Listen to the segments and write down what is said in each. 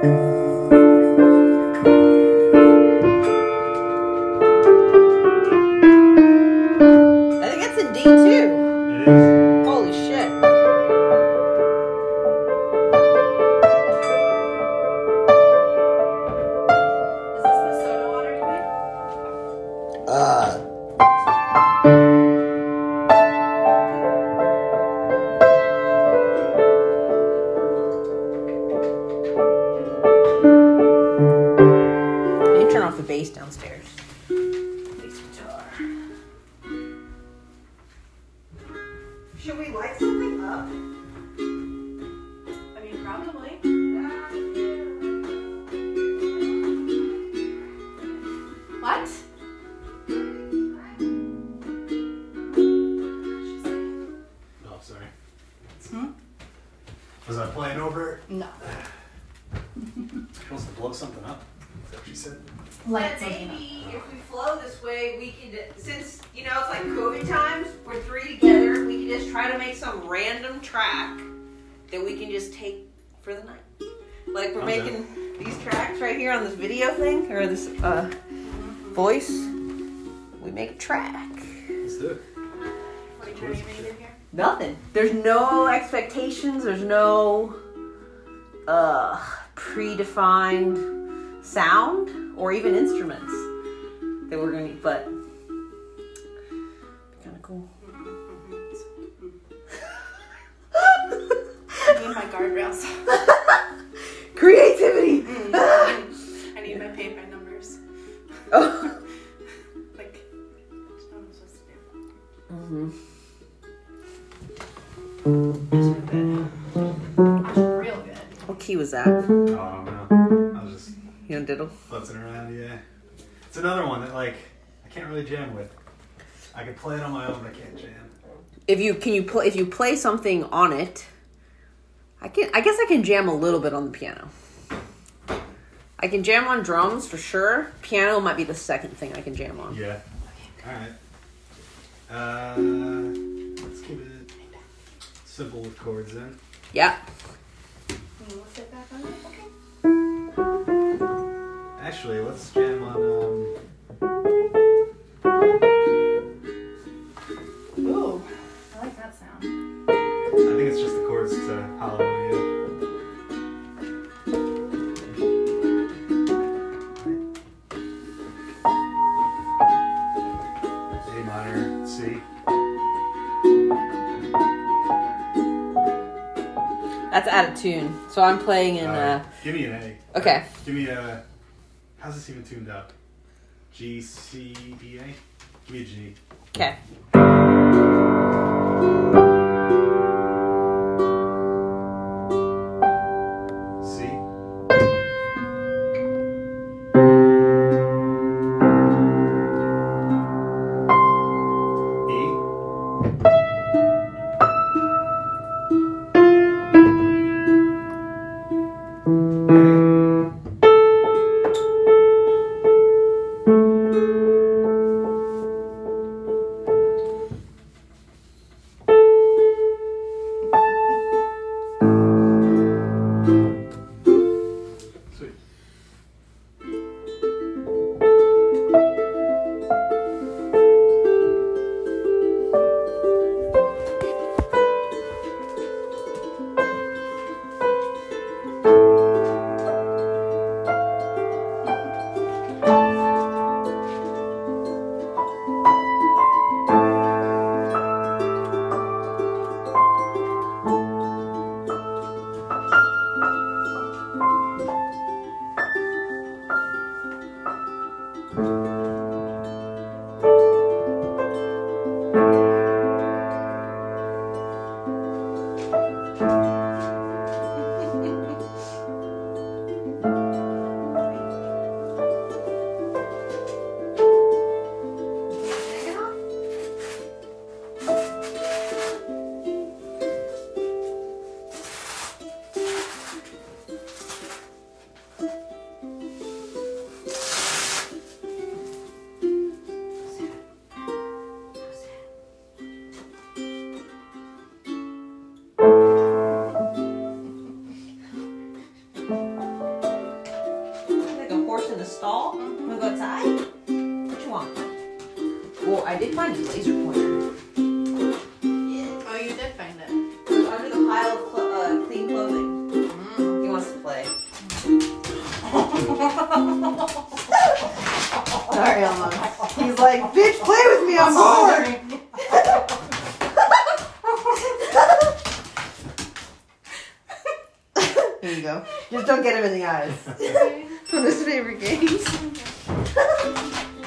I think that's in D too. It is. Holy shit. Is this the soda water you made? Uh. Should we light something up? I mean, probably. What? Oh, sorry. Hmm? Was I playing over it? No. She wants to blow something up. Is that she said? Light But maybe if we flow this way, we could, since, you know, it's like COVID times, we're three together, we can just try to make some random track that we can just take for the night. Like we're Okay. making these tracks right here on this video thing, or this uh, voice. We make a track. Let's do it. What are you trying to get me to do here? Nothing. There's no expectations, there's no uh, predefined sound or even instruments that we're gonna need, but kind of cool. I need my guardrails. Creativity. You know, diddle. futzing around, yeah. It's another one that, like, I can't really jam with. I can play it on my own, but I can't jam. If you can you play if you play something on it, I can I guess I can jam a little bit on the piano. I can jam on drums for sure. Piano might be the second thing I can jam on. Yeah. Alright. Uh, let's keep it simple with chords then. Yeah. Actually, let's jam on, um, Ooh, I like that sound. I think it's just the chords to Hallelujah. A minor, C. That's out of tune. So I'm playing in Alright, uh give me an A. Okay. Give me a. How's this even tuned up? G, C, E, A? Give me a G. okay. Well, I did find a laser pointer. Oh, you did find it. Under the pile of cl- uh, clean clothing. He wants to play. Sorry, Elmo. He's like, bitch, play with me, I'm bored. Here you go. Just don't get him in the eyes. One of his favorite games.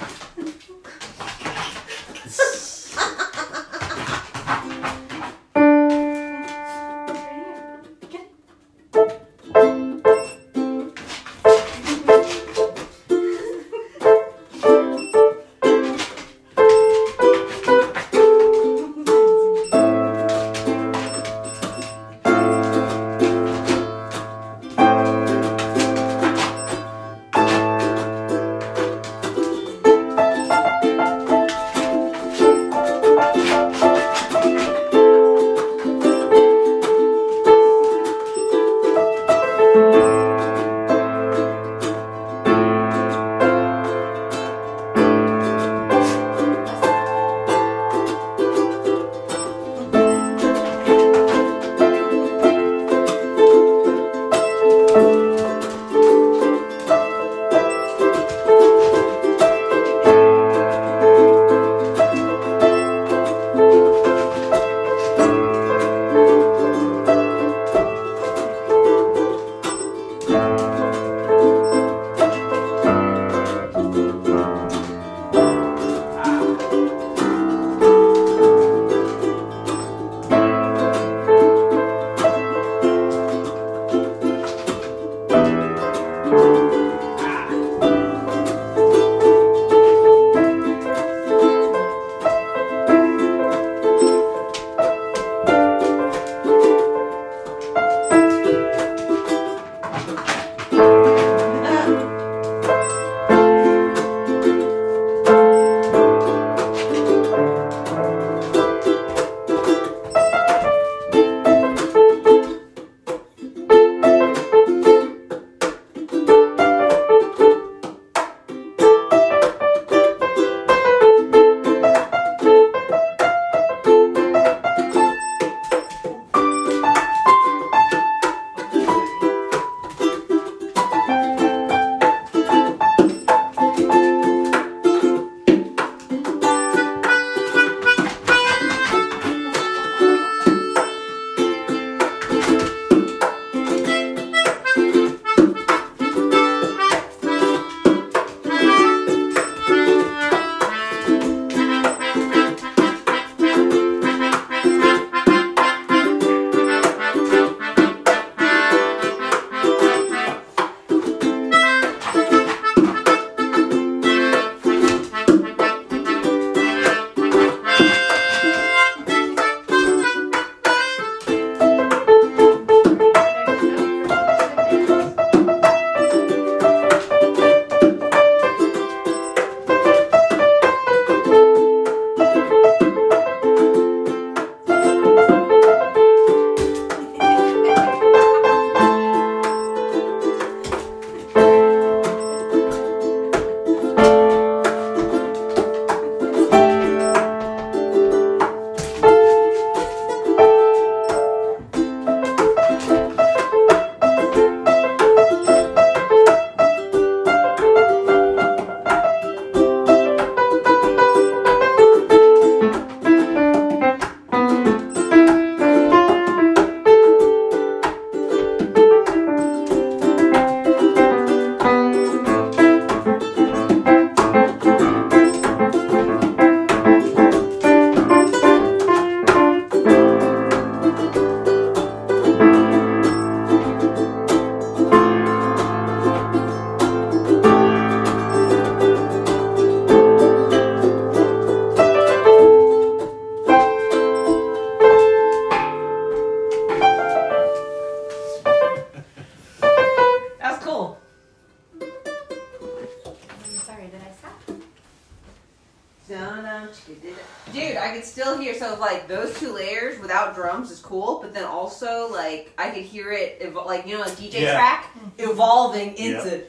Dude, I could still hear so like those two layers without drums is cool, but then also like I could hear it evo- like you know a DJ Yeah. track mm-hmm. evolving into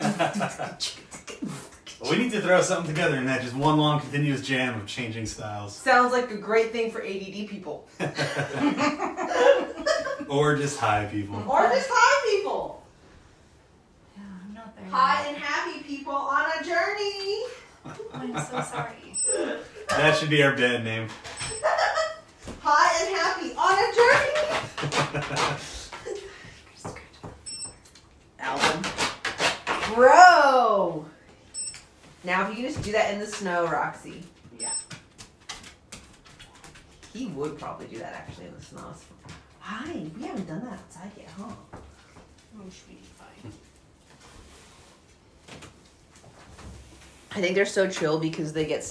Well, we need to throw something together in that just one long continuous jam of changing styles. Sounds like a great thing for ADD people. Or just high people. Or just high people. Yeah, I'm not there. High yet. and happy people on a journey. I'm so sorry. That should be our band name. High and happy on a journey. Album. Bro. Now, if you can just do that in the snow, Roxy. Yeah. He would probably do that actually in the snow. Hi, we haven't done that outside yet, huh? Oh, should be fine. I think they're so chill because they get